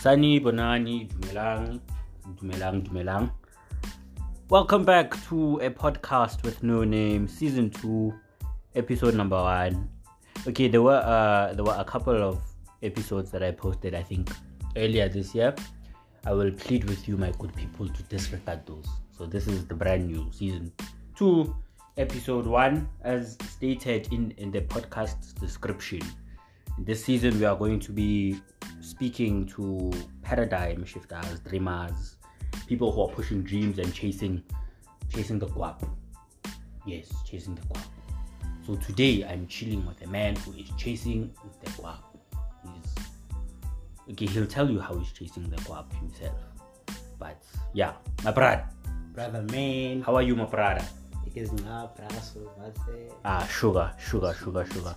Sunny, Bonani, Dumelang, Dumelang, Dumelang. Welcome back to a podcast with no name, season two, episode number one. Okay, there were uh there were a couple of episodes that I posted, I think, earlier this year. I will plead with you, my good people, to disregard those. So this is the brand new season two, episode one, as stated in in the podcast description. This season, we are going to be speaking to paradigm shifters, dreamers, people who are pushing dreams and chasing, chasing the guap. Yes, chasing the guap. So today, I'm chilling with a man who is chasing the guap. He's okay. He'll tell you how he's chasing the guap himself. But yeah, my brother. brother man How are you, my brother? Ikezingaphaso base Ah, sugar, sugar, sugar, sugar.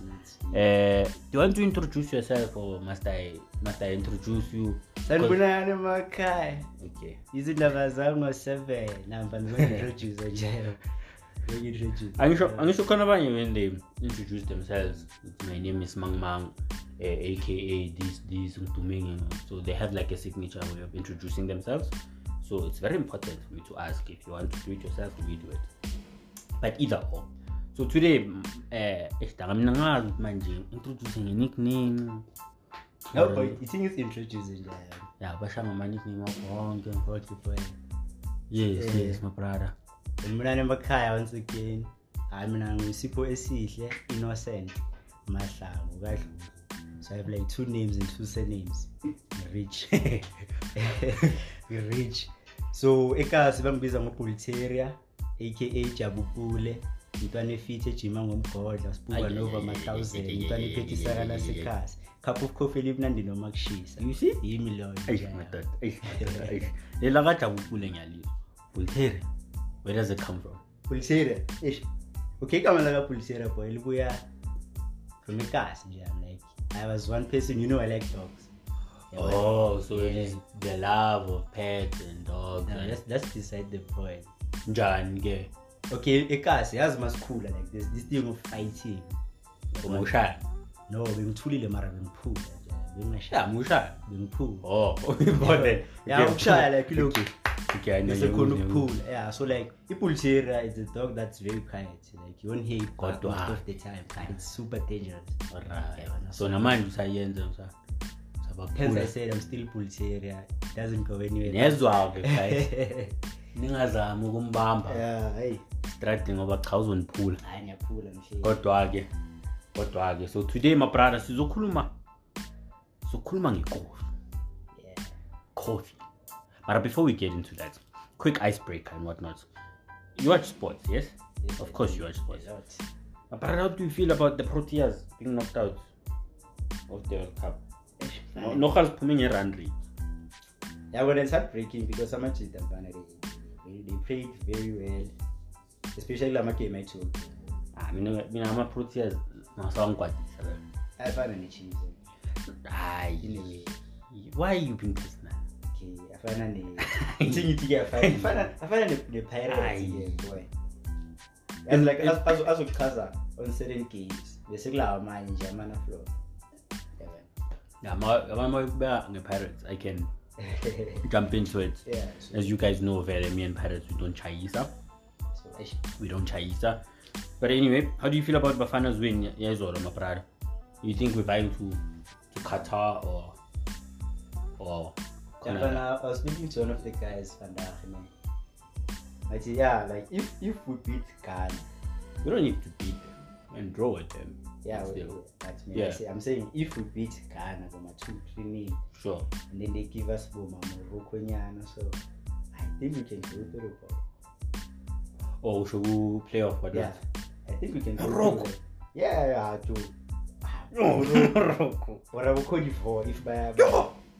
Uh, do you want to introduce yourself, or must I must I introduce you? sanibonani emakhaya Okay. izindaba zami ngo-seven namba ngizointroduce nje ngizointroduce Angisho angisho khona abanye when they introduce themselves. My name is Mang Mang, uh, aka this this Ngdumeng. So they have like a signature way of introducing themselves. So it's very important for me to ask if you want to do it yourself, we do it. But either or. So today, eh, uh, mina ngazi ukuthi manje introduce nge nickname. no boy ithing is introduce nje Yeah, bashanga ama nickname akho wonke. okay boy Yes, Eh. yes, my brother. sanibonani emakhaya once again hayi mina ngisipho esihle innocent mahlangu kadlulu so i have like two names and two surnames rich rich so ekasi bangibiza ngobulteria aka jabupule umntwana efit ejima ngomgodla sibuka Ay, nova ay, ay, ma-thousand ay, ay, umntwana ay, ephethisaka ay, ay, ay, lasekhasi cup of coffee elimnandi noma kushisa You see? yimi leyo Eish, nje. madoda. Eish, madoda. Eish. lela kajabukule ngiyalizwa voltaire where does it come from pulsera ish okay igama lakapulsera boy libuya from ekasi nje I'm like i was one person you know i like dogs Yeah, oh so it Yeah. is the love of pets and dogs no, and- let's, let's decide the point njani ke okay ekasi yazi masikhula like there's this thing of fighting. Umushaya no bengithulile mara bengiphula oh ya ukushaya like lokhu ukuphula. Yeah so like ibulteria is a dog that's very quiet like you won't hear it most of the time and it's super dangerous. Alright. Yeah, so namanje usayenza usa hence i said i'm still pulsera it doesn't go anywhere. Guys ningazami ukumbamba strati ngoba cha uzoniphula kodwa-ke kodwa-ke so today my brother sizokhuluma sizokhuluma ngekofi yeah coffee but before we get into that quick icebreaker and whatnot you watch sports yes Yes, of course you watch sports my brother how do you feel about the proteas being knocked out of the world cup Fine. nogal ziphume nge-run rate yeah well it's heartbreaking because matches dampana they, played very well especially lama game ah mina ama-proteas ngasawangigwadisa vele afana hayi why you being okay afana ne ngithi ke afana afana afana ne ne pirates ke boy and like as as azochaza on certain games bese kulawa manje nje flow yamabeka nge-pirates i can jump into it. Yeah so, as you guys know vele me and pirates we don't chayisa so we don't chayisa but anyway how do you feel about bafana's win yezolo my brother. You think we're vying to to qatar or or Yeah, but now I was speaking to one of the guys man. I said, yeah, like if if we beat Ghana, we don't need to beat them and draw with them yeah, we, Still. we- but man, Yeah. I I'm saying if we beat Ghana from a two three nil, sure and then they give us Boma Morocco nyana, so I think we can go through. boy. oh, should we play off what Yeah, I think we can go Morocco? Yeah, yeah, to Morocco. what I would call you for if by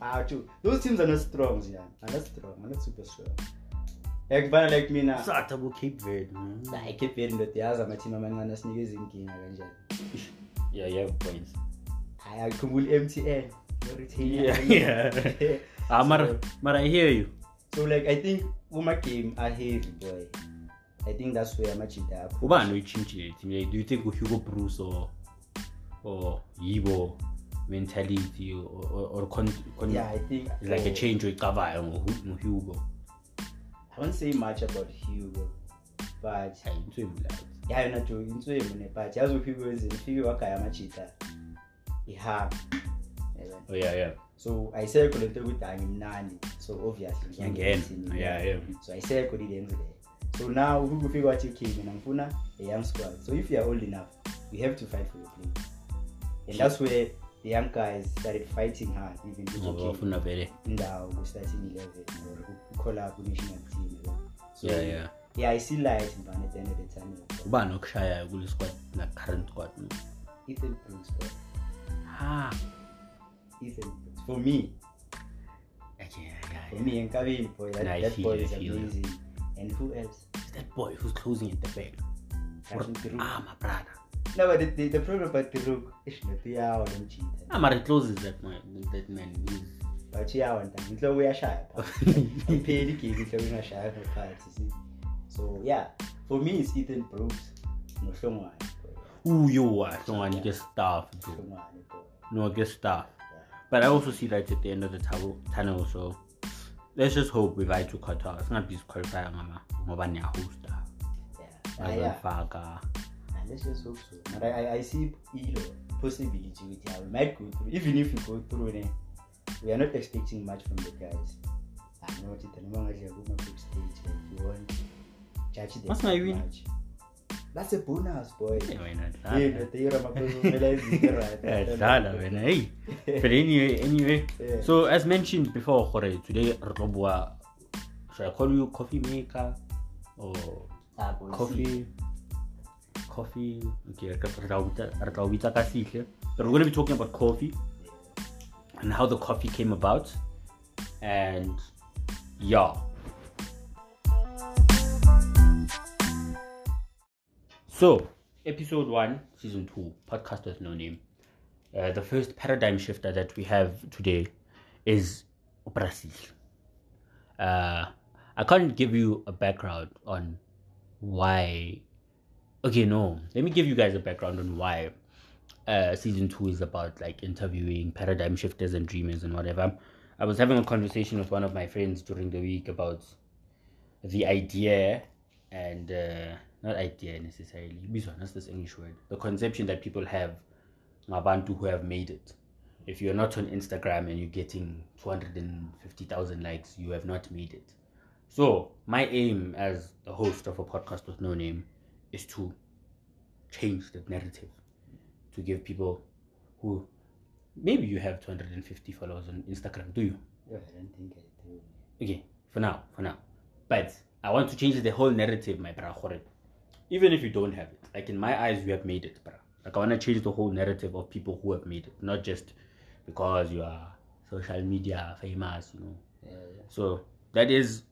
ah to those teams are not strong, yeah, are not strong, are not super strong. But like me now. Sata ku Cape Verde hayi cape verde ndoda yazi amathim amancane asinikeza inkinga kanjani? Yeah you have points. Hayi akhumbula i-mtn Yeah, yeah. ah mara So- i hear you. So like i think kuma-game are-heavy boy. I think that's where amajida apho ubani oyitshintshile team? Like, do you think hugo broos or or yibo mentality or, or, or con, con, yeah i think like a oh, change oyicabayo ngo- ngohugo i won't say much about hugo but hayi inswebu layo ya yona jo inswemu ne but yazi uhugo wenzeni ufike wagaya amajita ihamba oh yeah yeah. So ayisekho lento yokuthi angimnandi so obviously Ngiyangena. Yeah, yeah. so ayisekho lilenze leyo so now uhugo ufike wathi okay mina ngifuna a young squad. So if you are old enough you have to fight for your place. And that's where the young guys started fighting hard even to ngoba okay, bafuna vele. Indawo ku-starting 11 or ukhola ku-national team yabo. so yeah yeah. yeah i see light man at the end of the tunnel. Ubani okushayayo kule squad la current squad ethan brooks bro. ah ethan brooks for me. Okay, yeah, yeah, for me Nkabeni boy that, Nah, that boy is I feel you. amazing. And who else? It's that boy who's closing at the back. Ah my brother no but the, the, the problem about Tiruk ish notiyawo lo mjita ah mara it closes that man that man he's but uyawa ntanga inhloko uyashaya pha ipheli igame inhloko ingashaya ngaphansi see so yeah for me it's ethan brooks nohlongwane boy. uyo wahlongani ke staff bro Hlongwane, boy. no ke staff Yeah. but i also see light at the end of the tunnel- tunnel so let's just hope we vai to qatar. Singabe siqualify ngama ngoba niyahosta Yeah. Ah, yeah. Let's just hope so. But I, I, I see ilo possibility with yeah, we might go through. Even if we go through, then we are not expecting much from the guys. I know what it is. No longer go my group stage. Like you want judge them What's too my win? much. That's a bonus, boy. Eh, Yeah, dlala. but the Euro Makoso realize it's right. Eh, dlala wena hey but anyway anyway Yeah. so as mentioned before today tlo should i call you coffee maker or Ah, coffee coffee okay re tla- re tla o bitsa- re tla o bitsa ka sihle but we're going to be talking about coffee and how the coffee came about and yeah so episode one season two podcast with no name uh, the first paradigm shifter that we have today is Brazil. Uh, I can't give you a background on why. Okay, no. Let me give you guys a background on why uh, season two is about like interviewing paradigm shifters and dreamers and whatever. I was having a conversation with one of my friends during the week about the idea and uh, not idea necessarily. That's this English word. The conception that people have ngabantu who have made it. If you're not on Instagram and you're getting 250,000 likes, you have not made it. So, my aim as the host of a podcast with no name is to change the narrative, to give people who maybe you have 250 followers on Instagram, do you? Yeah, I don't think I do. Okay, for now, for now. But I want to change the whole narrative, my bra. Khore. Even if you don't have it, like in my eyes, you have made it, bra. Like I want to change the whole narrative of people who have made it, not just because you are social media famous, you know. Yeah, yeah. So that is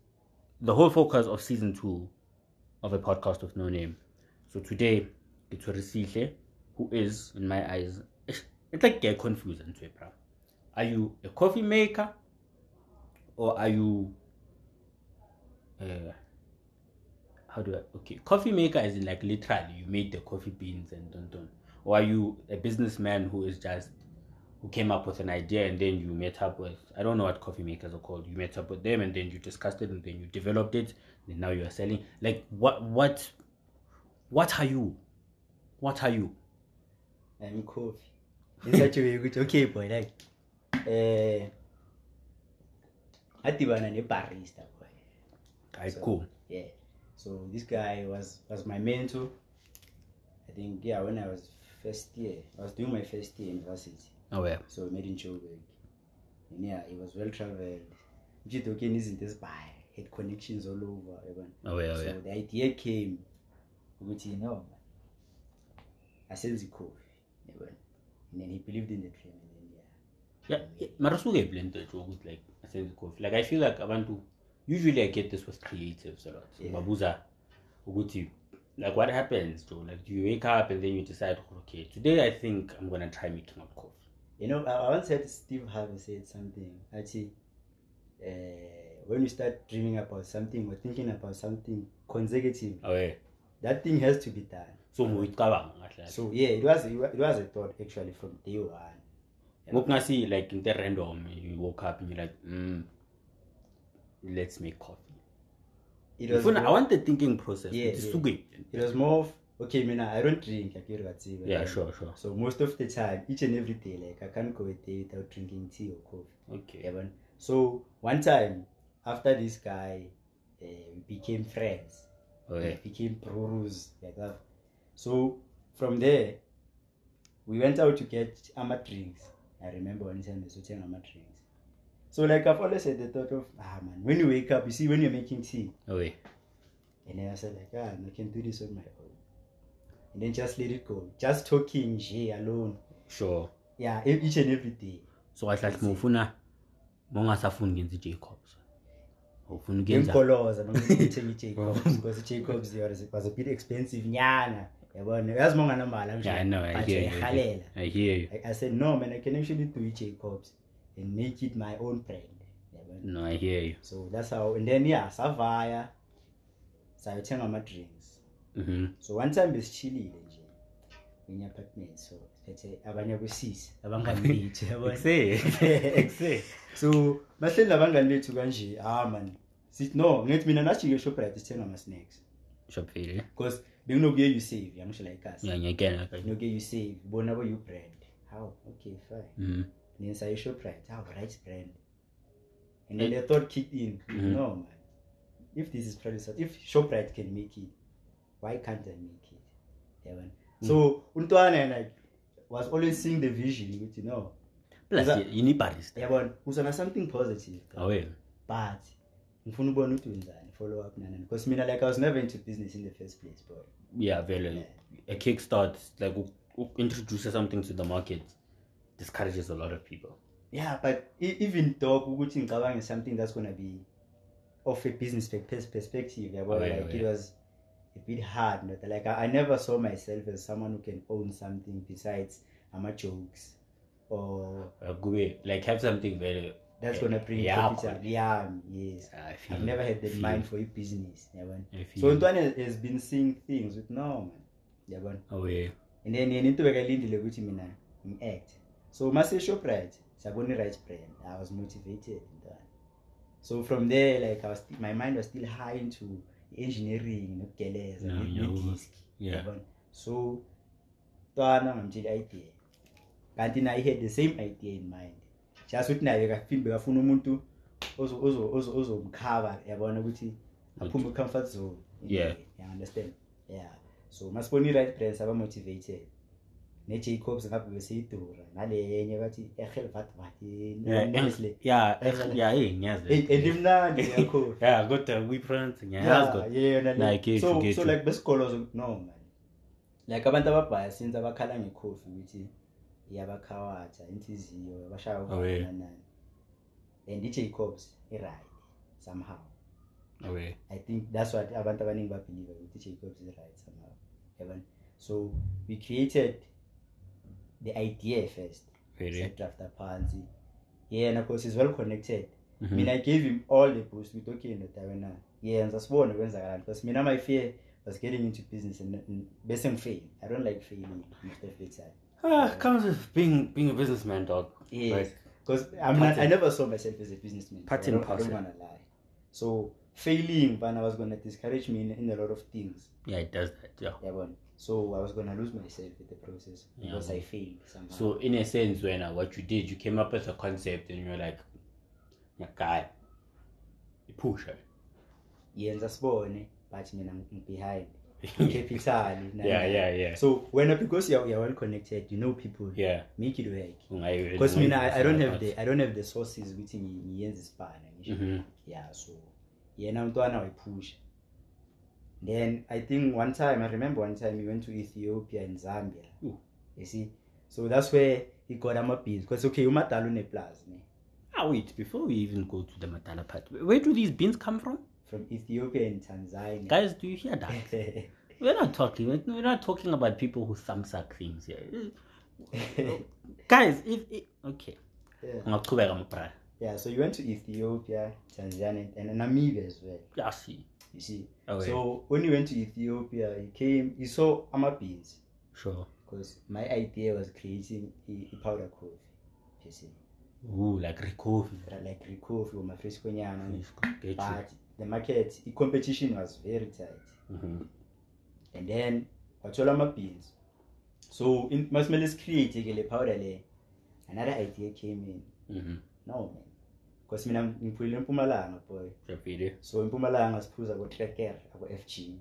the whole focus of season two of a podcast of no name. So today, it's Risihle, who is, in my eyes, it's like get confused and bro. Are you a coffee maker or are you uh, how do I okay coffee maker is like literally you make the coffee beans and dun dun or are you a businessman who is just who came up with an idea and then you met up with I don't know what coffee makers are called. You met up with them and then you discussed it and then you developed it and now you are selling. Like what what what are you? What are you? I'm. In such a way, ukuthi, okay, boy, like, eh, adibana ne-barista, boy. Guys, So, cool. Yeah. So this guy was was my mentor. I think yeah, when I was first year, I was doing my first year in university. Oh yeah. So made in Joburg. And yeah, he was well traveled. Mjito okay izinto ezibhayi, had connections all over, yabona. Oh yeah, oh so yeah. the idea came ukuthi no asenze coffee yabona and then he believed in the dream and then yeah Yeah, yeah. mara suke blended ukuthi like I said coffee. Like I feel like abantu usually I get this with creatives a lot. Yeah. babuza ukuthi like what happens Joe? Like do you wake up and then you decide okay today I think I'm gonna try making up coffee. you know i, I once heard steve harvey said something actually uh, when you start dreaming about something or thinking about something consecutive Oh yeah. That thing has to be done. So kahle. so yeah it was it was a thought actually from day one. Ngokungasi like into random you woke up and you're like mm, let's make coffee. It was Ufuna- i want the thinking process Yeah, Ukuthi yeah. suke- it was more of okay mina i don't drink akiri katsiva yeah sure sure. So most of the time each and every day like i can't go a day without drinking tea or coffee. Okay. Yabona so one time after this guy uh, we became friends okay. We became bros like that. So from there we went out to get ama drinks. I remember one time besothenga ama drinks. So like i've always had the thought of ah man when you wake up you see when you're making tea. Okay. And then i said like ah i can do this on my own. And then just let it go. Just talking nje alone. Sure. Yeah each and every day. So kahle kahle mufuna mongasafuni ngenza i-jacobs ufuna ukuyenza. Noma ngithenga i-jacobs because i-jacobs was, was a bit expensive nyana. Yabona? Uyazi uma unganamali yeah i know i hear you i hear I, I said no man i can actually do i-jacobs and make it my own brand. Yabona? No i hear you. So that's how and then yeah savaya sayothenga ama-drinks. Mhm so one time besichilile nje kwenye apartment so siphethe abanye abosisi abangani bethu yabona? So bahleli labangani bethu kanje ah man sithi no ngithi mina nasijike shoprite sithenga ama-snacks shop failure because benginokuye usave yangisho la ikasi kahle benginokuye usave bona bo you brand. How okay fine. Mhm then saye shoprite how Ritebrand. And then the thought kicked in. Mhm. no man. If this is producer if shoprite can make it why can't i make it? Yabona? So untwana yena like was always seeing the vision ukuthi no. Plus Uza- you need barista. Yabona? Uzona something positive awe but ngifuna ubona ukuthi wenzani follow up nanani because mina like i was never into business in the first place boy. Yeah vele. A kickstart like introduce something to the market discourages a lot of people. Yeah but even though ukuthi ngicabange something that's gonna be of a business pe- pers- perspective yabo? Oh, yeah, like it was a bit hard not like I, I never saw myself as someone who can own something besides ama jokes or Uh, like have something very that's gonna bring Yeah, capital yeah um, yes. I feel I've never had the feel- mind for a business feel- so ntwana has been seeing things with no man. Yabona oh, awe and then yena into bekalindile ukuthi mina ngi-act uh, so mase shoprite sabona i-Ritebrand. I was motivated ntwana so from there like I was my mind was still high into engineering nokugeleza No, ne- no. ne-disc Yeah. so ntwana ngamtshela i-idea kanti naye he had the same idea in mind just ukuthi naye bekafini bekafuna umuntu ozo- ozo- ozo- ozomkhava yabona ukuthi aphume i-comfort zone. Yeah. you understand? Yeah. So masibona i-right brand saba-motivated ne-jacobs ngabe beseyidura nale yenye bathi ehelvatvat le yeah eh, yeah eh ngiyazi endimnandi yakho yeah kodwa we pronounce ngiyazi kodwa. yena Nah, I get you, so get so you. like besigolozo no man. Like abantu ababhaya since abakhala ngekhofi ukuthi iyabakhawatha inhliziyo bashaya Oh, yeah. uvananani and i-jacobs i-right somehow. Awe i think that's what abantu abaningi babelieve ukuthi i-jacobs is-right somehow. Yabona? So we created the idea first. Really? Drafta phansi. Yena because he's well connected. Mhm. mina i gave him all the boost. With okay ndoda wena. Yenza sibone kwenzakalani because mina my fear was getting into business and and bese ngifail i don't like failing most of the time ah comes with being being a businessman dog. Yes. Like, because I'm not, i never saw myself as a businessman Part I and don't, I don't want to lie. So failing but i was going to discourage me in, in a lot of things. Yeah it does that yeah. Yabona so i was going to lose myself with the process because Yeah. i failed somehow. So in a sense when uh, what you did you came up with a concept and you're like yeah, guy you push it yenza sibone but mina ngi- behind capital yeah uh, yeah yeah. so when uh, because you're, you're well connected you know people. Yeah. Make it work. Mm, because mina I, I don't have the i don't have the sources ukuthi ngi- ngiyenze isibhana ngisho yeah so yena umntwana wayiphusha then i think one time i remember one time he went to ethiopia and zambia. Ooh. you see? So that's where he got ama-beans because okay umadala uneplazi ne? Ah wait before we even go to the matala part where do these beans come from from ethiopia and tanzania. Guys do you hear that? We're not talking we're not talking about people who thumbsuck things here. Guys if, if okay. Yeah. yeah so you went to ethiopia tanzania and, namibia as well. Yeah see. You see? Okay. so when he went to ethiopia he came he saw ama beans sure. Because my idea was creating a, a powder coffee per se Ooh, like Ricoffy. like Ricoffy or mafresconyana Get you. but the market i-competition was very tight Mhm. and then wathola ama-beans so masimele sicreate-ke le powder le another idea came in Mhm. no man because mina ngiphulile empumalanga boy Rapide. so empumalanga siphuza ko-tracker ako-f g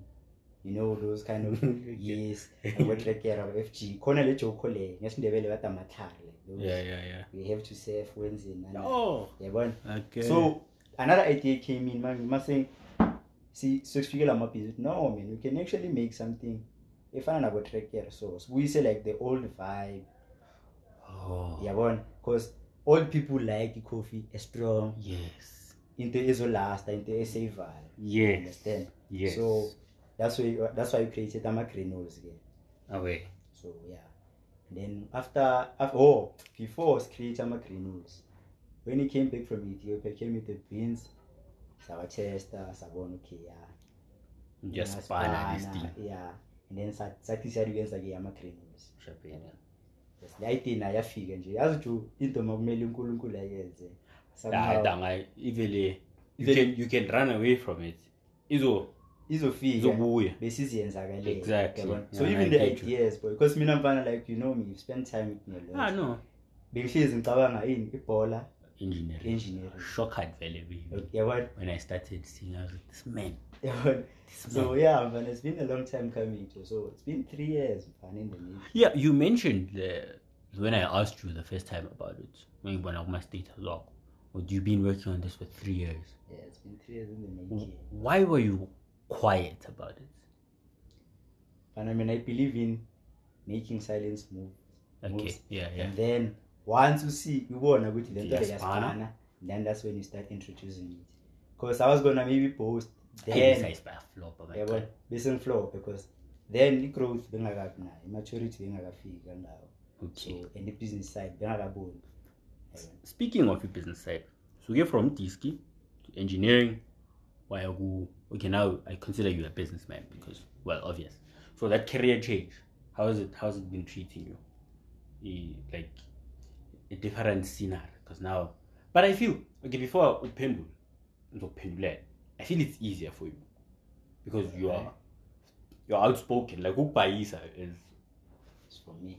you know those kind of yes abo-tracker abo-f g khona le joko le ngesindebele bathi amathari like those. Yeah, yeah, yeah. we have to serve. Oh, yabona okay. so another idea came in man. Mase si sesifikela amabhizi no man. We can actually make something. Efana nabo-tracker so we say like the old vibe. Oh, Yeah, one, because all people like i-coffee strong. Yes, into ezolasta into esavayo yes, understand? Yes. so that's why that's why we created ama-granules ke away. Oh, so yeah. And then after, after oh before create ama-granules when he came back from ethiopia came with the beans sawatesta sabona okay yeah Just Ngiyasipana, spana this thing. yeah and then sa- sathi siyakwenza-ke ama-granules Shapile. yes le idea nayo yafika nje yazi nje into makumele unkulunkulu ayenze Ah, Somehow danga, ivele, you Ivele- can, you can run away from it. Izo, izofika izobuya. besiziyenzakalele Exactly. yabona? so Yeah, even I the get you. ideas boy because mina mfana like you know me you spend time with me a lot Ah, no. bengihlezi ngicabanga yini ibhola Engineering. engineering Shocked vele baby. yabona When I started seeing, I was like, this man, this so man. yeah man it's been a long time coming to so it's been three years man in the media Yeah, you mentioned the, when I asked you the first time about it, when went out my state as well. You've been working on this for three years. yeah it's been three years in the making Why were you quiet about it? and I mean I believe in making silence move Okay, moves. yeah, yeah. and then once you see ubona ukuthi lento leyasipana then that's when you start introducing it because I was gonna maybe post then besides by a flop, my yabona God. bese ngiflow because then i-growth bengakabi nayo i-maturity bengakafiki kangawo Okay. so and i-business side bengakaboni Speaking of your business side, so you get from Diski to engineering, why you okay now I consider you a businessman because well obvious. So that career change, how is it how's it been treating you? Like a different scenario because now but I feel okay before upendul ngizokuphendulela I feel it's easier for you because you are you're outspoken like ukubhayisa is It's for me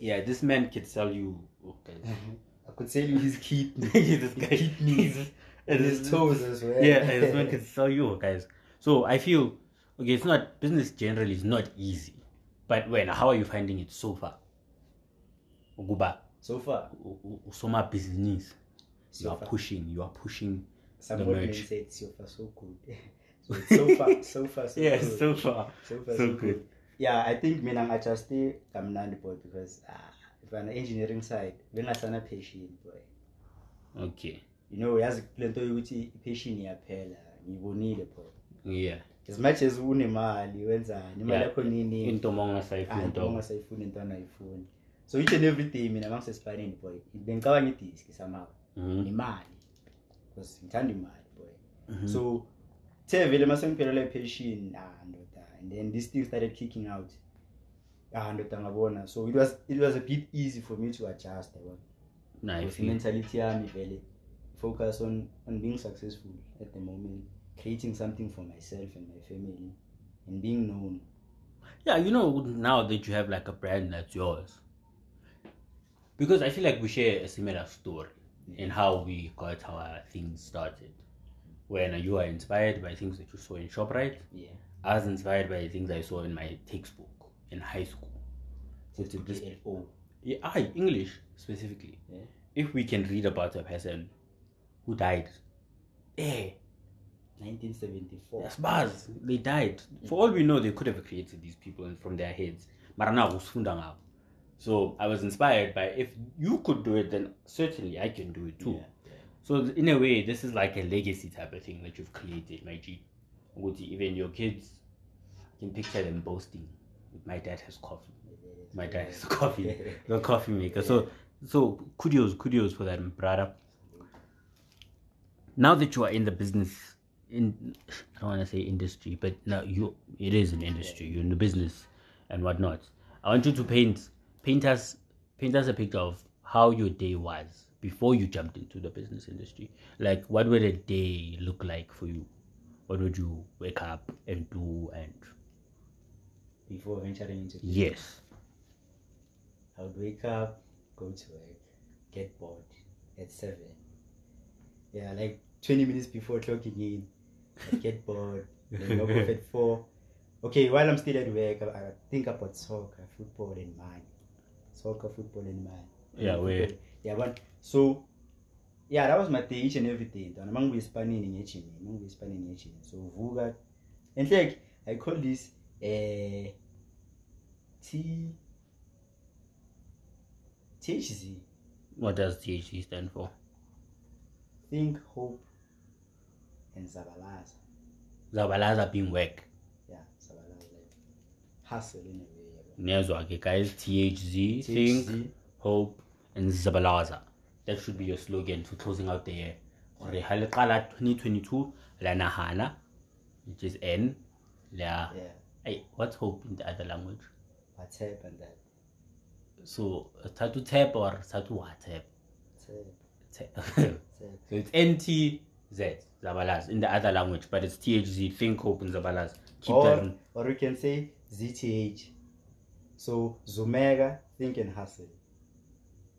yeah this man can sell you okay. I could tell you his kidney this his kidneys and his toes as well yeah, this man can sell you guys. So I feel okay. It's not business generally is not easy, but when how are you finding it so far? Ukuba so far business. You are far. pushing. You are pushing. somebody say so far so good so so far so far so Yeah, good so far. so far so so, good. good. yeah i think mina ngajuste kamnandi boy because ah, if an engineering side bengasana passion boy Okay. you know yazi kule nto yokuthi i-passion iyaphela ngiyibonile boy Yeah. as much as unemali wenzani imali yakho nini Into monga Ah, sayifuna into into. ongasayifuni into anayifuni so each and every day mina mangisesipaneni boy bengicabanga idiski somehow Mhm. imali because ngithanda imali boy. Mhm. so the vele mase ngiphelelwa i-passion ah ndoda. And then this thing started kicking out. Ah ndoda ngabona. So it was, it was a bit easy for me to adjust yabona Nah, I because feel. mentality yami vele focus on, on being successful at the moment creating something for myself and my family and being known. Yeah, you know, now that you have like a brand that's yours, because I feel like we share a similar story in how we got our things started. When you are inspired by things that you saw in ShopRite, yeah I was inspired by the things I saw in my textbook in high school. So to this, yeah, I, English specifically. Yeah. If we can read about a person who died, eh, 1974 Yes, bars. They died. For all we know, they could have created these people from their heads. Marana usifunda ngabo. So I was inspired by if you could do it, then certainly I can do it too. Yeah. So in a way, this is like a legacy type of thing that you've created, my G. Even your kids, you can picture them boasting. My dad has coffee. My dad has coffee. the coffee maker. So so kudos, kudos for that, brother. Now that you are in the business, in I don't want to say industry, but now you it is an industry. You're in the business and whatnot. I want you to paint paint us paint us a picture of how your day was before you jumped into the business industry. Like, what would a day look like for you? What would you wake up and do? And before venturing into business? yes, I would wake up, go to work, get bored at seven. Yeah, like twenty minutes before clocking in, I'd get bored, then log off at four. Okay, while I'm still at work, I, I think about soccer, football, and mine. Soccer, football, and mine. Yeah, we- Yeah, but so yeah, that was my day each and every day. Ntwana mangibuyispanining ngejimini, mangibuyispanining ngejimini. So vuka. And like I call this uh T THZ. what does THC stand for? Think, hope, and Zabalaza. Zabalaza being work. Yeah, Zabalaza. Like hustle in a way. Nezwa guys, THZ, think, hope, and Zabalaza. That should be your slogan for closing out the year. Hore ha le qala 2022 la nahana, which is N. La, Yeah, hey, what's hope in the other language? what's happened that? So, tatu tap or tatu what tap? So it's NTZ, Zabalaz, in the other language, but it's THZ, think, hope, and Zabalaz. Keep that Or, in. or we can say ZTH. So Zumega, think and hustle.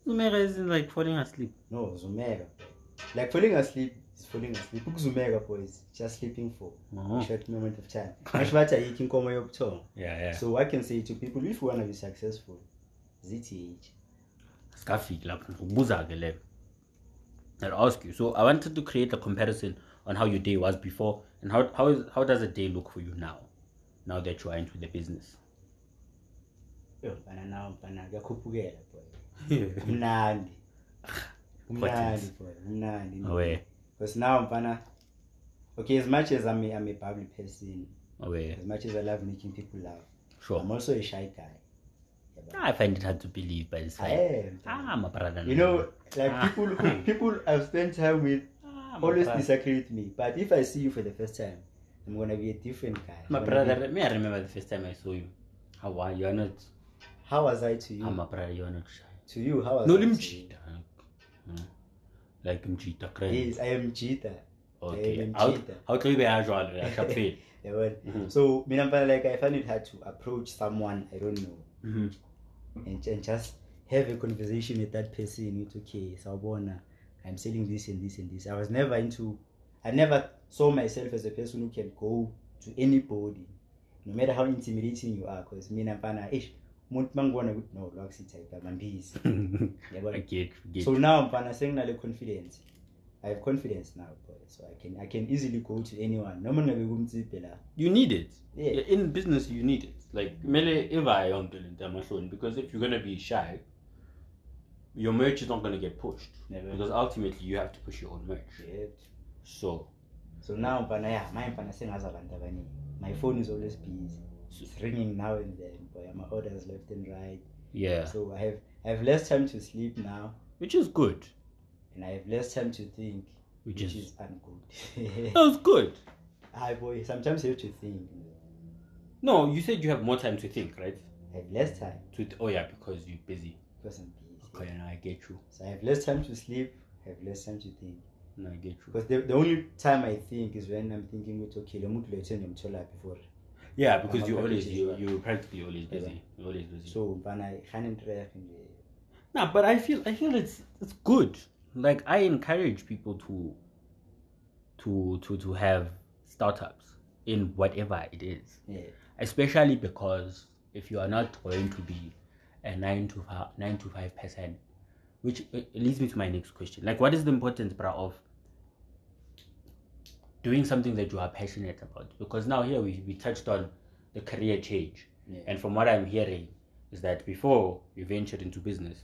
Zumera isn't like falling asleep. No, Zumega. Like falling asleep is falling asleep. Zumega boys, just sleeping for Oh. a short moment of time. Much better you can yiking komo yobuthongo. Yeah, yeah. So I can say to people, if you want to be successful, ZTH. Skafik lapho ngizokubuza ke le. I'll ask you. So I wanted to create a comparison on how your day was before and how how is how does a day look for you now? Now that you are into the business. Yo, mfana nawe mfana kuyakhuphukela boy. Kumnandi. Kumnandi boy. Kumnandi. Because now mfana okay, as much as I'm a, I'm a bubbly person, away. as much as I love making people laugh, Sure. I'm also a shy guy. I find it hard to believe, but it's I fine. Ah, my brother. You know, like Ah. people who people I've spent time with Ah, always brother. disagree with me. But if I see you for the first time, I'm gonna be a different guy. My brother, me, I remember the first time I saw you. How are you? You're not. How was I to you? My brother, you're to you, how was No, I to you? limchita. Like mchita, Yes, I am cheetah. Okay. I'm How cheetah. how do you be usual? I shall fail. Yeah, well, Mhm. So, me number like I find it hard to approach someone I don't know Mhm. and, and just have a conversation with that person. It's okay, Sawubona, I'm selling this and this and this. I was never into, I never saw myself as a person who can go to anybody, no matter how intimidating you are. Because me nampana, ish, umuntu mangibona ukuthi no, igabambizi. I Yabona? get, get. So now mfana senginale confidence. I have confidence now, boy. So I can I can easily go to anyone. Noma ngabe kumtsiphe la. you need it. Yeah. In business, you need it. Like, mele eva yonke le nto yamahloni, because if you're gonna be shy, your merch is not gonna get pushed. Never. Because ultimately, you have to push your own merch. Yeah. So, So now mfana yeah, my mfana sengazi abantu abaningi. My phone is always busy. It's ringing now and then, boy. My orders left and right. yeah. So I have I have less time to sleep now Which is good. and I have less time to think, Which which, is- is ungood. That's good. Hi boy, sometimes you have to think. No, you said you have more time to think, right? I have less time To th- oh yeah, because you're busy. because I'm busy. Okay, now I get you. So I have less time to sleep, I have less time to think. No, I get you. Because the, the only time I think is when I'm thinking with okay, le muntu lethe ngimthola before. Yeah, because you always you you practically always busy. You're always busy. So khani ntrek nje. Nah, but I feel I feel it's it's good. Like I encourage people to to to to have startups in whatever it is. Yeah. Especially because if you are not going to be a nine to five nine to five person, which uh, leads me to my next question. Like what is the importance, bro, of doing something that you are passionate about? Because now here we, we touched on the career change. Yeah. And from what I'm hearing, is that before you ventured into business,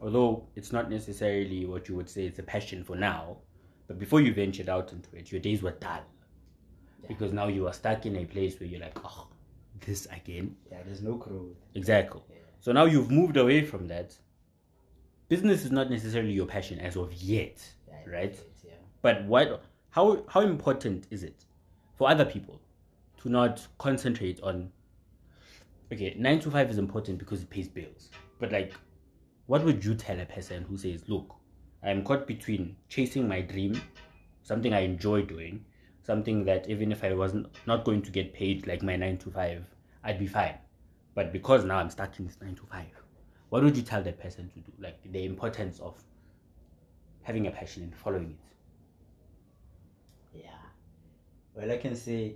although it's not necessarily what you would say it's a passion for now, but before you ventured out into it, your days were dull. Yeah. Because now you are stuck in a place where you're like, oh, this again. Yeah, there's no growth. Exactly. Yeah. So now you've moved away from that. Business is not necessarily your passion as of yet, right? Yeah. But what? How how important is it for other people to not concentrate on? Okay, nine to five is important because it pays bills. But like, what would you tell a person who says, Look, I'm caught between chasing my dream, something I enjoy doing, something that even if I wasn't not going to get paid like my nine to five, I'd be fine. But because now I'm stuck in this nine to five, what would you tell that person to do? Like the importance of having a passion and following it. Yeah. Well, I can say,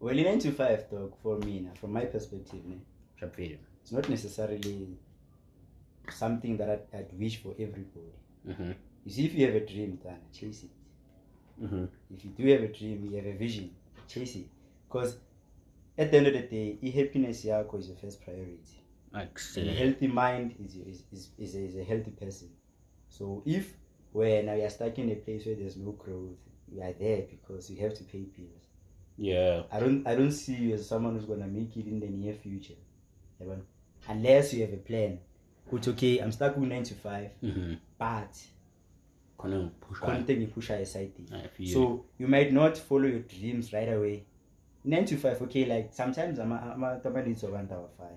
well, in 9 to 5, dog, for me, now, from my perspective, ne, it's not necessarily something that I'd, I'd wish for everybody. Mm-hmm. You see, if you have a dream, then chase it. Mm-hmm. If you do have a dream, you have a vision, chase it. Because at the end of the day, happiness yako is your first priority. And a healthy mind is, is, is, is, a, is a healthy person. So if when now you're stuck in a place where there's no growth, you are there because you have to pay bills. yeah, I don't I don't see you as someone who's gonna make it in the near future. Unless you have a plan. Which okay, I'm stuck with nine to five, mm-hmm. but Gonna push on. content push aside. So you might not follow your dreams right away. Nine to five, okay, like sometimes I'm I'm a needs of one hour five.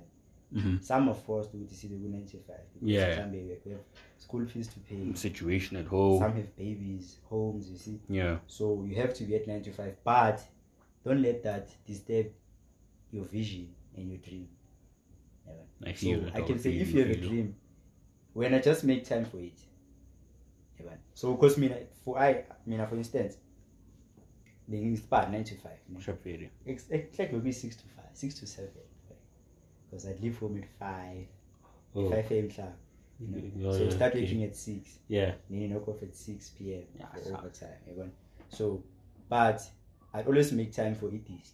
Mm-hmm. Some are forced to see the nine to five Yeah. we have school fees to pay. situation at home. Some have babies, homes, you see. yeah, So you have to be at nine to five, but don't let that disturb your vision and your dream. Yeah. I feel it. I can say if you have a dream, when I just make time for it. Yeah. So because me for I mean for instance, being inspired nine to five. you know. It's, it's like maybe six to five, six to seven. Because I'd leave home at five, Oh, five a.m. club. You know. Oh, so yeah, start okay. working at six. yeah, then you knock off at 6 p.m. Yeah, for so- overtime. yabona? So, but I always make time for i-disc.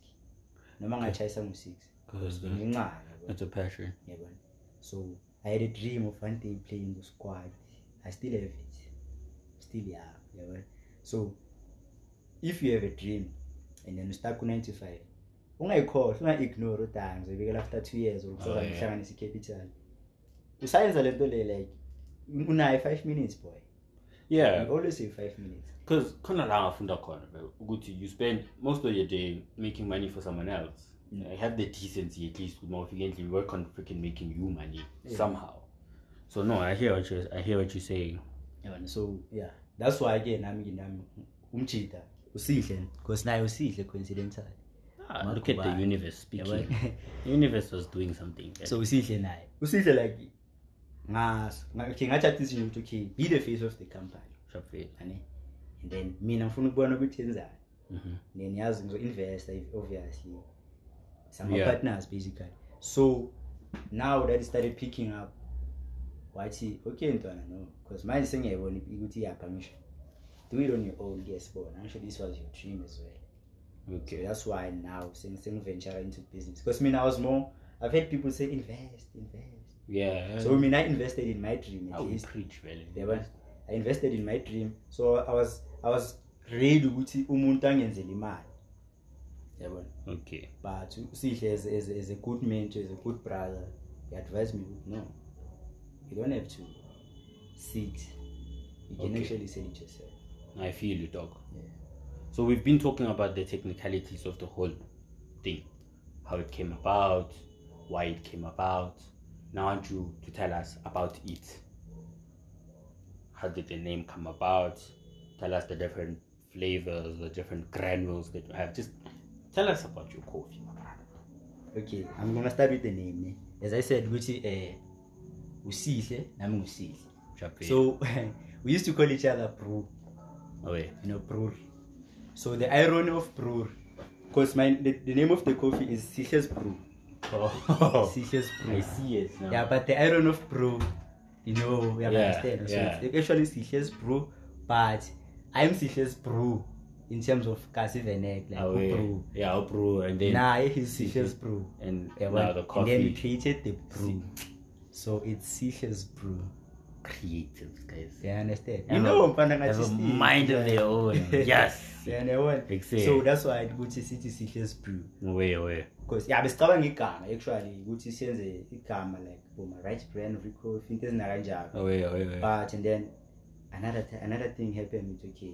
Noma ngachayisa ngo-6. because Ngincane, that's a passion. Yabona? So, I had a dream of one day playing the squad. I still have it. Still yeah. yabona? So, if you have a dream and then you start ku-95, ungayikhohlwa unga-ignore udanga uzoyibekela after two years or Oh, yeah. ngihlanganisa i-capital usayenza le nto le like unayo five minutes boy. Yeah, you always say five minutes. Because khona la ngafunda khona ukuthi you spend most of your day making money for someone else. Mm. I have the decency at least uma ufike endlini work on freaking making you money Yeah. somehow. So no i hear what you're, i hear what you're saying. Yabona so yeah. That's why ke nami nginami umjida usihle because now you naye usihle coincidental ah, look at the universe speaking. Yabona? the universe was doing something so we usihle naye. Usihle like ngaso nga- okay ngathi athi nje ukuthi okay be the face of the company. Shapiro. ane? And then mina ngifuna ukubona ukuthi yenzani. Mhm. then yazi ngizo-investa obviously some Yeah. partners basically. So now that it started picking up Why wathi okay ntwana no because manje sengiyayibona ukuthi iyapha ngisho do it on your own kuyasibona ngisho this was your dream as well so okay that's why now seng- sengiventure into business. Because mina i was more i've heard people say invest invest. Yeah. So mina i invested in my dream I at would least. preach vele yabona i invested in my dream. So i was i was ready ukuthi umuntu angenzele imali. Yabona okay. but usihle as, as, as a good mentor as a good brother he advised me no you don't have to sit. You can Okay. actually sell it yourself. I feel you dog. Yeah. So we've been talking about the technicalities of the whole thing, how it came about, why it came about. Now I want you to tell us about it. How did the name come about? Tell us the different flavors, the different granules that you have. Just tell us about your coffee, my brother. okay i'm gonna start with the name as i said uh, usihle nami ngusihle Chape. so we used to call each other bro oh, yeah. you know brewery so the irony of brew, because my the, the name of the coffee is Sihle's brew. Oh, Sihle's brew. I see it now. yeah but the irony of brew you know we Yeah, understand. So yeah. it's actually Sihle's brew but i'm Sihle's brew in terms of kasi venek like Oh, yeah. brew. Yeah, I'll brew and then nah he's Sihle's brew. and yeah, now the and then we coffee. created the brew. So it's Sihle's brew creative guys. you understand Have you a- know have ngathi a Steve, mind of their own. Yes. Yeah, yabona? Exactly. so that's why ukuthi City Sihle's brew Away, away. because yeah besicabanga igama actually ukuthi siyenze igama like boma Ritebrand rico into ezinakanjalo Away, away, away. but and then another th- another thing happened with okay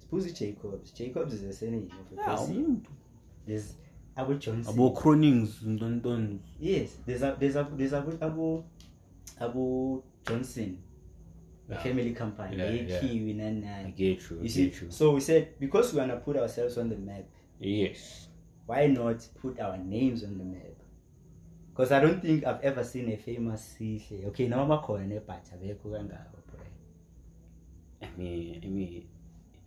suppose jacobs jacobs is a surname of a Yeah, person umuntu. there's abu johnson Abo Cronings, yes there's a there's a there's abu abu Abu Johnson, a Yeah. family company, Yeah, they yeah. Kiwi and I and get you. I you see. get you. So we said because we wanna put ourselves on the map, Yes. why not put our names on the map? Because I don't think I've ever seen a famous Sihle. Okay, now nebhathi abekho kangako bro. I mean, I mean,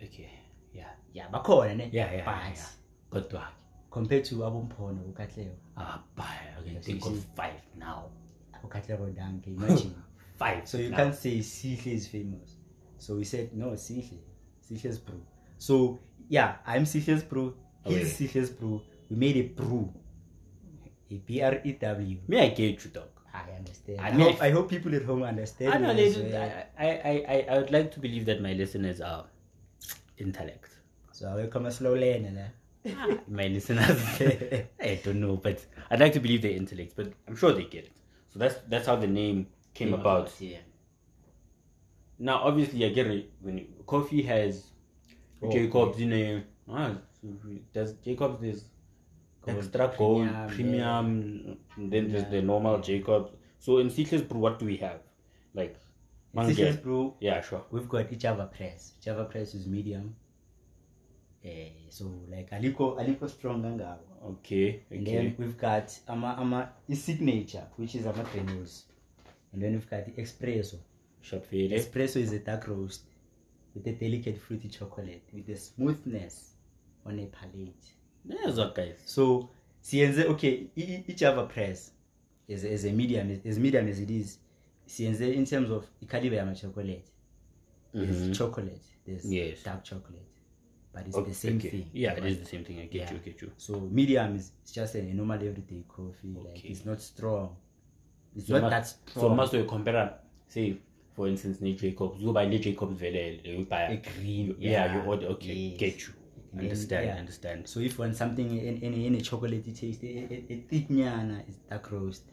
okay. Yeah. Yeah, bakhona ne. Yeah, yeah, But yeah. Kodwa compared to abomphono uKatlego, ah, bye. I can think of five now. uKatlego Danke, imagine. Five. so you now. can't say Sihle is famous. So we said no, Sihle. Sihle's bro. So yeah, I'm Sihle's bro. He's Okay. Sihle's bro. We made a brew. A B R E W. Me, I get you, dog. I understand. I I, hope, I hope people at home understand. I know, as ladies, well. I, I, I, I would like to believe that my listeners are intellect. So I will come a slow lane. eh? my listeners, I don't know, but I'd like to believe they're intellect, but I'm sure they get it. So that's that's how the name came about. Yeah. Now, obviously, I get it. When you, coffee has Oh, Jacobs in a ah, does Jacobs there's Gold, extra gold, premium, premium, and then there's the normal Jacobs. So in Sihle's Brew, what do we have? Like, Sihle's Mange- bro. yeah, sure. We've got Java press. Java press is medium. Eh, so like aliko aliko strong kangako. Okay, And okay. then we've got ama ama i signature, which is ama granules. And then we've got the espresso. Fade. Espresso is a dark roast with a delicate fruity chocolate with a smoothness on a palate. There's what guys. So siyenze okay, i Java press is as a medium as medium as it is. Siyenze in terms of caliber yama chocolate. There's Mhm. chocolate. There's Yes. dark chocolate. But it's Okay, the same okay. thing. Yeah, it is the same thing. I get Yeah. you, I get you. So medium is just a normal everyday coffee. Like Okay. it's not strong. It's So not that So strong. must we compare, say, for instance, ne Jacobs. You buy ne Jacobs vele, you buy a green. yeah, you order. Okay, yes. get you. Then, Understand, yeah. understand. So if you want something in in, in a chocolatey taste, a, a thick nyana is dark roast.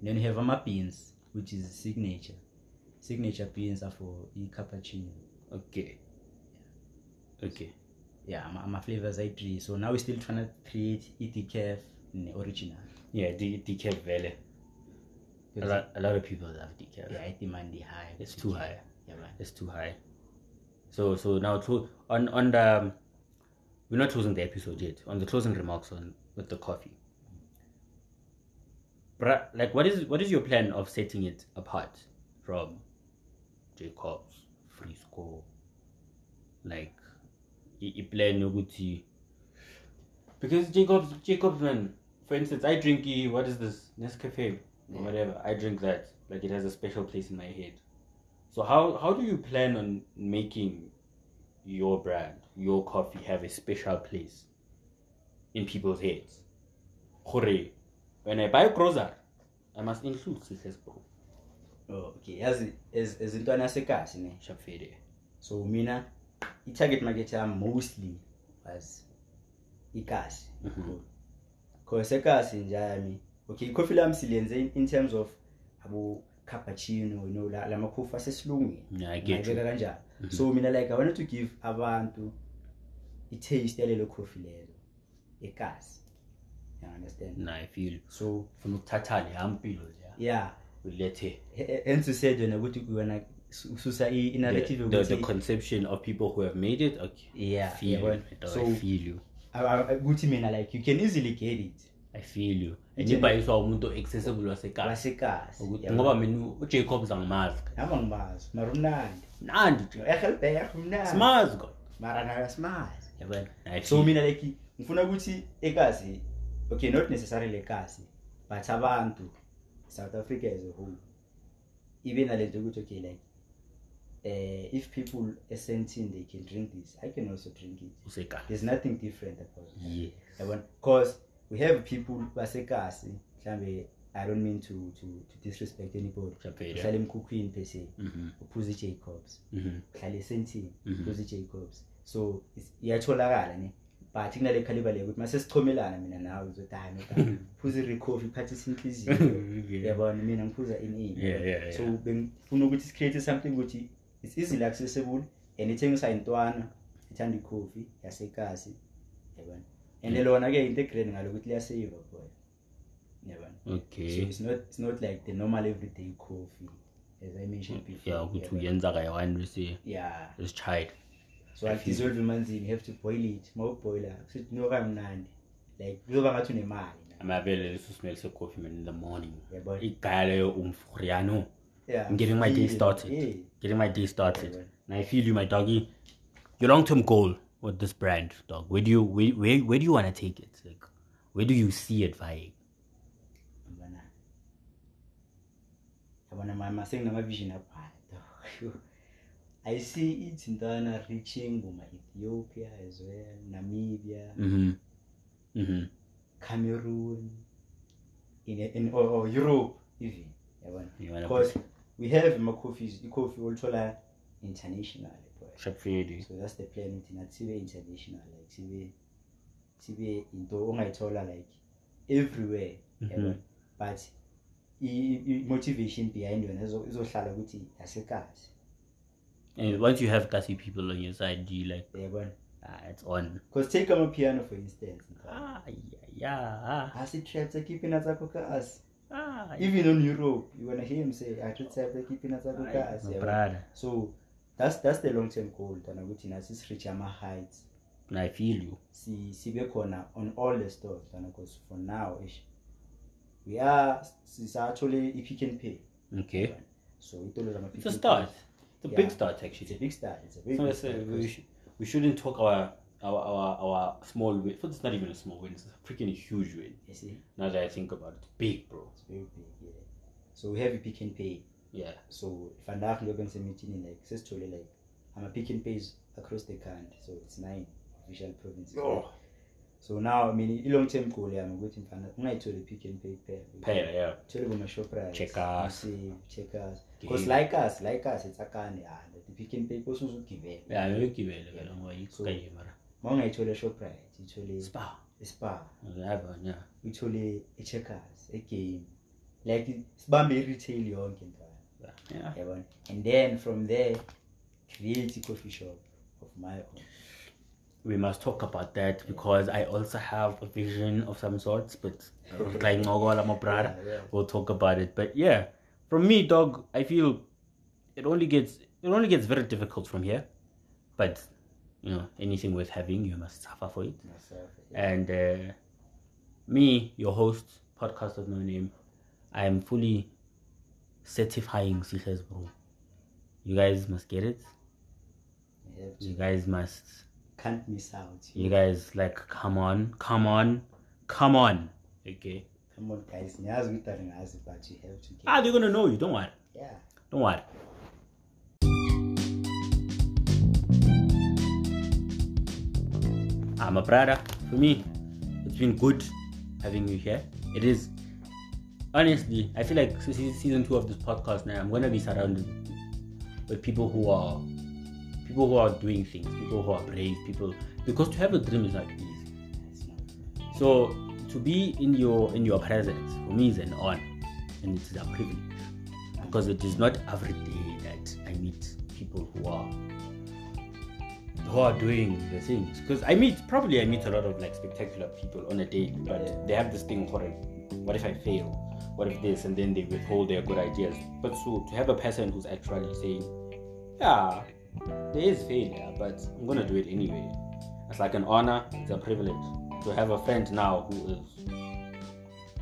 And then you have ama beans, which is signature. Signature beans are for e cappuccino. Okay. Okay. Yeah, ama, ama flavors I three. So now we're still trying to create e decaf in original. Yeah, the decaf vele. A lot, a lot of people love decaf. Yeah, I demand the high. It's too high. Yeah, man. It's too high. So so now to on on the um, we're not closing the episode yet. On the closing remarks on with the coffee. But like what is what is your plan of setting it apart from Jacobs, Frisco? Like i- i plan yokuthi because Jacobs Jacobs man, for instance, I drink what is this Nescafe or whatever. I drink that like it has a special place in my head. So how how do you plan on making your brand, your coffee have a special place in people's heads? Gore, when I buy a grocer, I must include Sihles Bro. Oh, okay. Yazi as as intwana yasekasi ne. Shafede. So mina i-target market yami mostly was ikasi. Mhm. Cause ekasi nje yami. Okay, coffee lami silenze in, in terms of abo cappuccino, you know, la asesilungwini. Yeah, I get Ngayibeka you. kanjalo. Mm-hmm. So mina like I wanted to give abantu i-taste yalelo coffee lelo. Ekasi. You understand? Nah, I feel So funa ukuthatha le hampilo leya yeah, ulethe hence said wena ukuthi wena ususa i i- narrative the, the, the conception of people who have made it. Okay, yeah, feel yeah, oh, well, So, I feel you. I- I- ukuthi mina like you can easily get it I feel you. And ibhayiswa umuntu accessible wasekhaya. wasekasi Ukuthi ngoba mina uJacobs angimazi. nama ngimazi mara umnandi Mnandi nje. ehelbek umnandi Simazi kodwa. mara nayo Yabona? I so mina like ngifuna ukuthi ekasi okay not necessarily ekasi but abantu south africa as a whole ibe nalento ukuthi okay like uh, if people are esentini they can drink this i can also drink it there's nothing different about it Yes. because we have people basekasi mhlambe i don't mean to to, to disrespect anybody. Uhlala emkhukhwini per se. Mhm. uphuza i-jacobs Mhm. uhlala esentini Mhm. uphuza i-jacobs so iyatholakala ne but kunale khaliba leyo ukuthi masesichomelana mina nawe uzothi hayi no phuza i-recofi iphathisa inhliziyo. Yabona mina ngiphuza in in Yeah, yeah, yeah. so bengifuna ukuthi sicreate something ukuthi it's easily accessible and ithengiswa intwana ithanda ikhofi yasekasi. Yabona and lona-ke into egrade ngalo ukuthi liyaseva boy Yeah, man. So okay it's not it's not like the normal everyday coffee, as I mentioned before. yeah ukuthi uyenza kayi-one bese Yeah. isitshayile So alidissolve emanzini, you have to boil it. Mawuboila, kusithi noka mnandi. Like kuzoba ngathi unemali. amabele leso smell se-coffee man in the morning Yabona? igaya leyo umfuriano Yeah. I'm getting my day started. Yeah. Getting my day started. Yeah. And I feel you, my doggy. Your long-term goal with this brand, dog. Where do you where where, where do you want to take it? Like, where do you see it vying? Yabona? Yabona mama senginama-vision apha. I see it intana reaching Buma Ethiopia as well, Namibia, Mm-hmm. Mm-hmm. Cameroon, in, in or, or Europe even. Wanna Because we have ama-coffees, i-coffee ulithola international. Boy. Shop Fade. So that's the plan ukuthi nathi sibe international like sibe sibe into ongayithola like everywhere Mhm. yabona but i- i-motivation behind yona izohlala ukuthi yasekazi And once you have classy people on your side, do you like yabona ah, it's on? because take amapiano for instance Ah, yeah, yeah. asitrap sekipina tsakho kasi Ah, even on europe you wanna hear him say I atrap sekipina tsakho kasi my yabona? brother. so that's that's the long term goal tana ukuthi nathi sireach ama-heights And I feel you. si sibe khona on all the stores tana because for now ish we are sisathole i-Pick n Pay Okay. so itolo It's a start. It's a big Yeah. start it's actually. a big start it's a very So big start we, sh- we shouldn't talk our our our, our small win. So it's not even a small win. It's a freaking huge win. you see Now that I think about it, big, bro. it's very big yeah so we have i-Pick n Pay Yeah. so if I'm not vandaag ngiyobe ngisemithini like sesithole like I'm a and pays across the country so it's nine official provinces Oh. so now i mean i-long term goal yami ukuthi mfana ungayitholi i-Pick n Pay kuphela Pay, yeah. thole boma-shoprites Checkers. checkers Game. because like us like us itsakane ah the Pick n Pay kose uzugibela Yeah, maybe give it a little So- more. ma ungayithole shoprite ithole Spar. ispa I have one, yeah. ithole i-checkers egame like sibambe i-retail yonke mfana Yeah. and then from there create i-coffee shop of my own We must talk about that because I also have a vision of some sorts, but like Ngogola, my brother, Yeah, yeah. we'll talk about it. But yeah, from me, dog, I feel it only gets it only gets very difficult from here. But you know, anything worth having, you must suffer for it. myself yeah. And uh, me, your host, podcast of no name, I am fully certifying Sikhas bro. You guys must get it. You You guys must. can't miss out You guys like, come on, come on, come on. Okay. come on guys ngiyazi ukuthi aningazi but you have to get Ah, they're gonna know you. Don't worry. yeah Don't worry. I'm a brother. For me, it's been good having you here. It is honestly, I feel like se- se- season two of this podcast now, I'm gonna be surrounded with people who are people who are doing things, people who are brave, people because to have a dream is not easy. So to be in your in your presence for me is an honor and it is a privilege because it is not every day that I meet people who are who are doing the things. Because I meet probably I meet a lot of like spectacular people on a day, but they have this thing for what if I fail? What if this? And then they withhold their good ideas. But so to have a person who's actually saying, yeah, there is failure, but I'm gonna do it anyway. It's like an honor, it's a privilege to have a friend now who is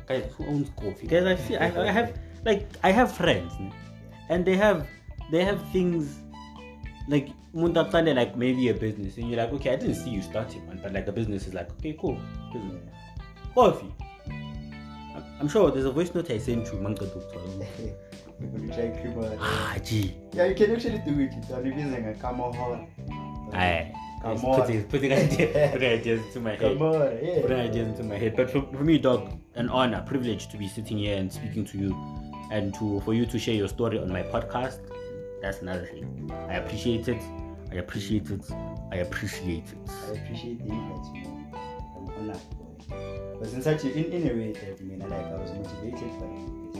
guys who owns coffee. Guys, I feel I, I have like I have friends, and they have they have things like mundatane like maybe a business, and you're like, okay, I didn't see you starting one, but like the business is like, okay, cool, business, coffee. I'm, sure there's a voice note I sent to Manka Doctor. people who try creamer Ah, gee. yeah you can actually do it it's amazing a camahon Aye. Come on. Putting, putting, ideas, putting ideas into my head. come on yeah Putting ideas into my head. But for, for me, dog, an honor, privilege to be sitting here and speaking to you and to for you to share your story on my podcast. That's another thing. I appreciate it. I appreciate it. I appreciate it. I appreciate the invite you. I'm honored boy in such a, in, in a way that I mean like I was motivated by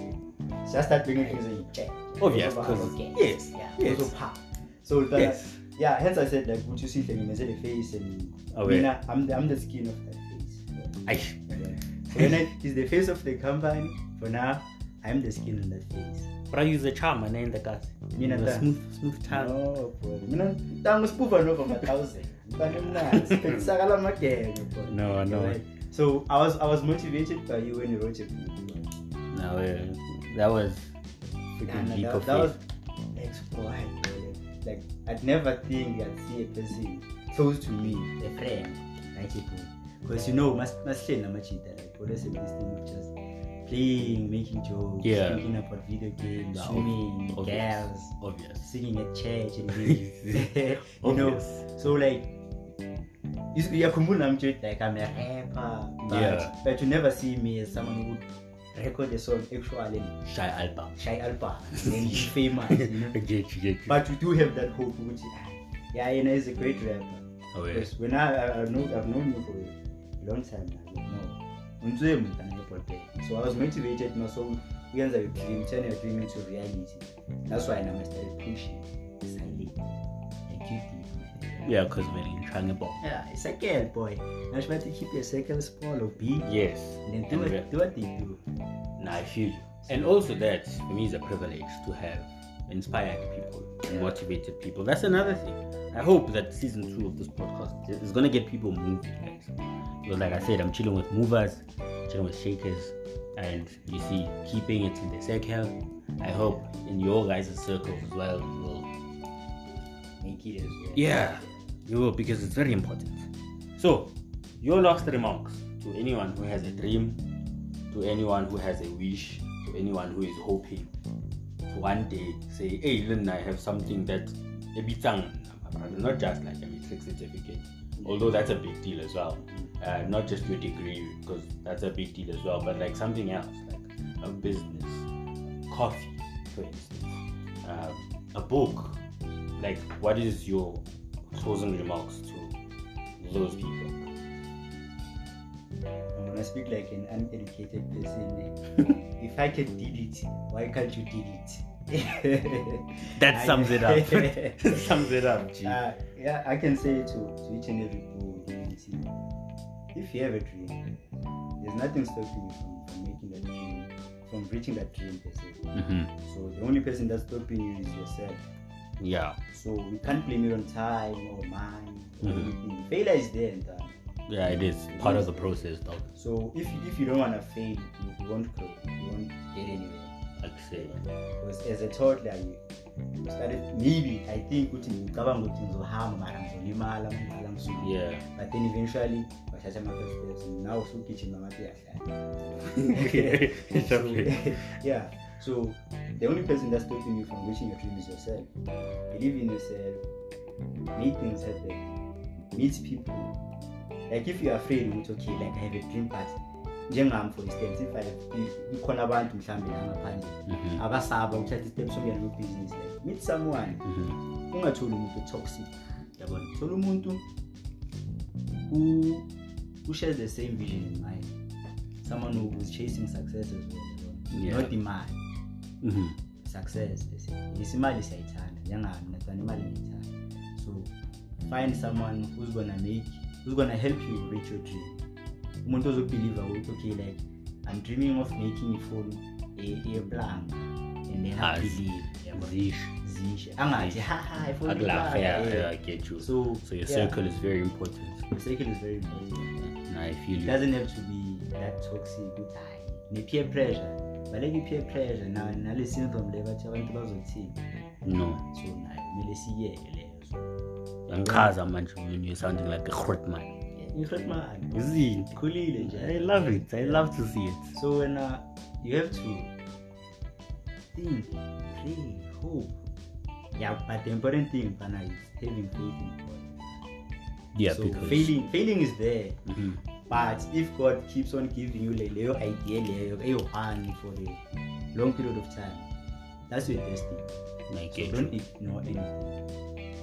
it just start bringing things in check Oh yes, because yes, yeah yes. those pop. so the, Yes. yeah hence I said like what you see thing in the face and Okay. Mina, I'm the, I'm the skin of that face Yeah. I, Yeah. So when I, he's the face of the company for now i'm the skin on that face But I use the charm and then the gas. Mina the smooth, smooth tongue. no boy mina ntango sipuva over ma-thousand But mfane mnanzi sakala magenge boy No, no. Right. So I was I was motivated by you when you wrote it. No, uh, that was freaking And leap that, of that was faith. like why like I'd never think I'd see a person close to me, a friend, a book. Because you know, must must share namachita like always have this thing of just playing, making jokes, Yeah. thinking about video games, swimming, obvious. girls, Obvious. singing at church and you know, so like you see, yakhumbula I'm just like I'm a rapper, but, Yeah. but you never see me as someone who would record a song actually Shy album. shy album and then famous, you know. I get you, get you. But we do have that hope which ah, yeah, you know, he's a great rapper. oh, yeah. Because when I, I, I know I've known you for a long time now, you know. Unzwe mntana ngebhotela. So I was motivated now so uyenza your dream, turn your dream into reality. That's why now I started pushing silently. Like you did, man. Yeah, because we're in Trangable. Yeah, it's a girl boy. Now she to keep your circle small or big. Yes. And then do And what, do what they do. Nah, I feel you. And also that for me is a privilege to have inspired people and Yeah. motivated people. That's another thing. I hope that season two of this podcast is gonna get people moving, guys. Because like I said, I'm chilling with movers, chilling with shakers, and you see, keeping it in the circle. I hope in your guys' circles as well will Make it as well. Yeah, you will because it's very important. So, your last remarks to anyone who has a dream, to anyone who has a wish, to anyone who is hoping to one day say, hey, then I have something that a bit not just like a certificate, although that's a big deal as well. Uh, not just your degree, because that's a big deal as well, but like something else, like a business, coffee, for instance, um, a book. Like, what is your closing remarks to those people? I'm gonna speak like an uneducated person. if I can did it, why can't you did it? That sums it up. Sums it up, G. Uh, yeah, I can say to, to each and every community, if you have a dream, there's nothing stopping you from, from making that dream, from reaching that dream per se. hmm So the only person that's stopping you is yourself. Yeah, So we can't blame it on time or mind or Mhm. anything. Failure is there and done. yeah, it is part of the process, dog. So if you, if you don't want to fail, you, won't grow. You won't get anywhere. Say, Because as a toddler, you started maybe I think ukuthi ngicabanga ukuthi ngizohamba mara ngizolimala ngidlala ngisuka. yeah, But then eventually wathatha ama first steps now usugijima so, okay. yeah. So the only person that's stopping you from reaching your dream is yourself. Believe in yourself. Make things happen. Meet people. Like if you're afraid ukuthi okay like I have a dream but njengami for instance if I if kukhona abantu mhlambe la ngaphandle Mhm. abasaba ukuthatha i-step sokuyena kwi-business like meet someone Mhm. ungatholi umuntu toxic yabona thola umuntu who, who shares the same vision in mind someone who is chasing success as well? Yeah. not imali Mhm. success bese siyayithanda njengami nathanda imali ngiyithanda so find someone who's gonna make who's gonna help you reach your dream. Umuntu ozobelieve ukuthi okay like i'm dreaming of making ifoni eplanga and then zishe. Angathi haha ifoni Aglacha, eplanga, yeah, eh." yeah, I get you. so So your yeah, is very important. circle is very important. I feel it doesn't have to be that toxic ukuthi hayi ne-peer pressure baleka i-peer pressure na nale syndrome le bathi abantu bazothini No. so nayo kumele siyeke leyo so Angikaza manje when you're sounding like a hurt man. i-hurt man Izini. khulile nje I love it. I love to see it. so when uh, you have to think pray hope yeah but the important thing pana is having faith in god Yeah, so because failing failing is there Mhm. But if god keeps on giving you le- leyo idea leyo eyo-one for a long period of time that's your destiny. I so don't ignore anything.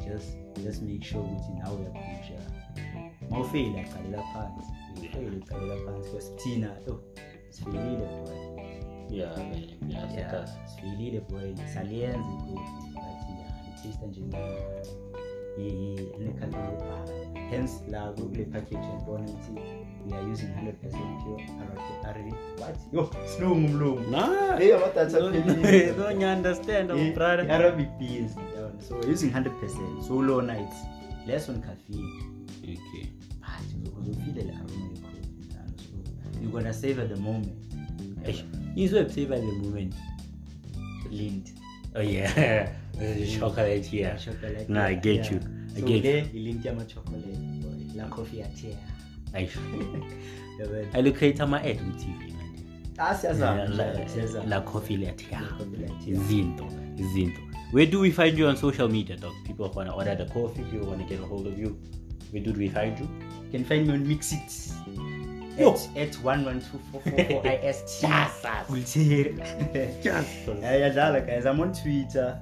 Just just make sure ukuthi nawe uyaphusha ma ufeyile aqalela phansi. Ufeyile aqalela phansi. Because thina oh sifeyilile boy. Yeah. Yeah, yeah sifeyilile boy. Saliyenza bathi itasta njengani ye anekhalibhala hence la kule package yabona ukuthi we are using 100% pure Arabic. What? Yo, silungu mlungu. Nah. Hey, amadatha Don't, aphelile. don't you understand, oh, brother? Arabic beans. yabona. So we're using 100%. So lona it's less on caffeine. Okay. But uzofeel the aroma ye-coffee. So you're gonna savor the moment. Eish, Izwe flavor the moment. Lint. Oh yeah. Chocolate yeah. Chocolate. No, I get you. I so get you. ilint yama-chocolate. La coffee yathea. Aish. Yabona. I look at my ad on TV, man. Ah, siyazama, Yeah, la- siyazama. La coffee let La yeah. coffee yathea. Zinto. Zinto. Where do we find you on social media, dog? People want to order the coffee, people want to get a hold of you. Where do we find you? You can find me on Mixit. Yo. At, at 112444 IST. Yes, Yes. Yadlala guys. I'm on Twitter.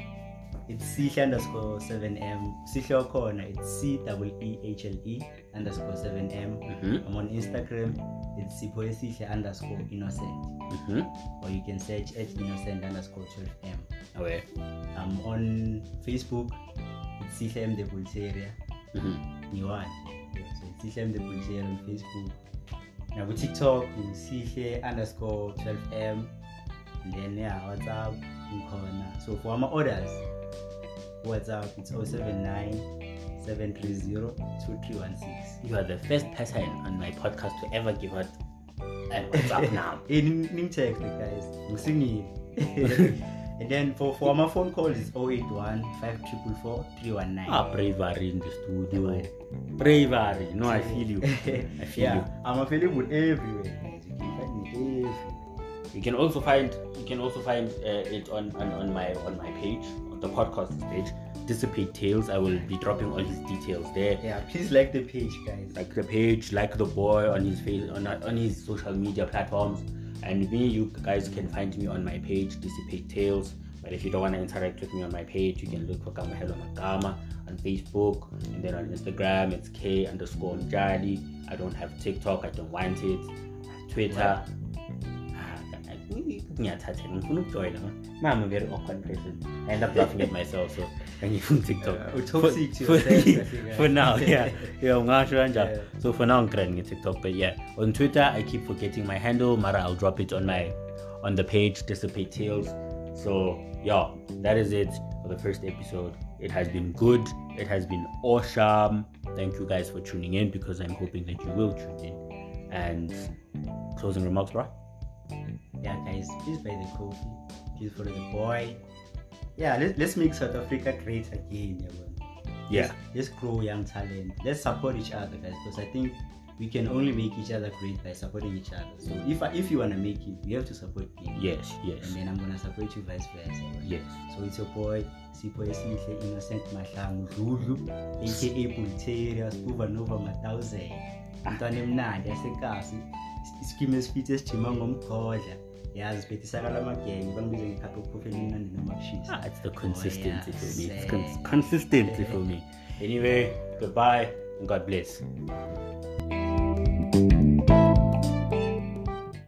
It's Sihle underscore 7M. Sihle wakhona It's C double E H L E underscore 7M. Mm-hmm. I'm on Instagram. It's sipho esihle underscore innocent. Mm-hmm. Or you can search at innocent underscore 12M. Okay. I'm on Facebook. It's Sihle M the Bulteria. Mm-hmm. Niwan. So it's Sihle M the Bulteria on Facebook. Now with TikTok, it's Sihle underscore 12M. And then yeah, WhatsApp, ngikhona So for my orders, WhatsApp it's 079 730 2316. You are the first person on my podcast to ever give out an WhatsApp now. Hey, ning ning text the guys. And then for for my phone call is 081 5444 319. Ah, bravery in the studio. Bravery. No, I feel you. I feel yeah, you. I'm available everywhere, guys. You can find me everywhere. You can also find you can also find uh, it on, on on my on my page the podcast page. Dissipate Tales. I will be dropping all his details there. Yeah, please like the page, guys. Like the page, like the boy on his face on on his social media platforms. And me, you guys can find me on my page, Dissipate Tales. But if you don't want to interact with me on my page, you can look for Kamahelo Magama on Facebook. And then on Instagram, it's K underscore Mjali. I don't have TikTok, I don't want it. Twitter. Ah, ngifuna ukujoyina ma I'm a very awkward person I end up laughing at myself so angifuni TikTok Uh, utoxic to for, for, uh, now yeah yeah Yeah. so for now ngigrand nge-tiktok but yeah on twitter i keep forgetting my handle mara i'll drop it on my on the page dissipate tales so yeah that is it for the first episode it has been good it has been awesome thank you guys for tuning in because i'm hoping that you will tune in and closing remarks bro yeah guys please buy the coffee please follow the boy. Yeah let, let's make south africa great again yabona. yeah let's, let's grow young talent. Let's support each other guys because i think we can only make each other great by supporting each other. So if if you want to make it you have to support me. Yes yes. And then i'm gonna support you vice versa yes. So it's your boy sipho esihle innocent mahlangu dludlu aka bulteria supernova ma-thousand umntwana emnandi yasekasi iskimi esifithi esijima ngomgodla. Yazi siphethisa kalamagenge bangibize ngekhapha okuphophela imnandi noma kushisa ah, it's the consistency yeah, for me. It's sad. cons- consistency for me. Anyway goodbye and god bless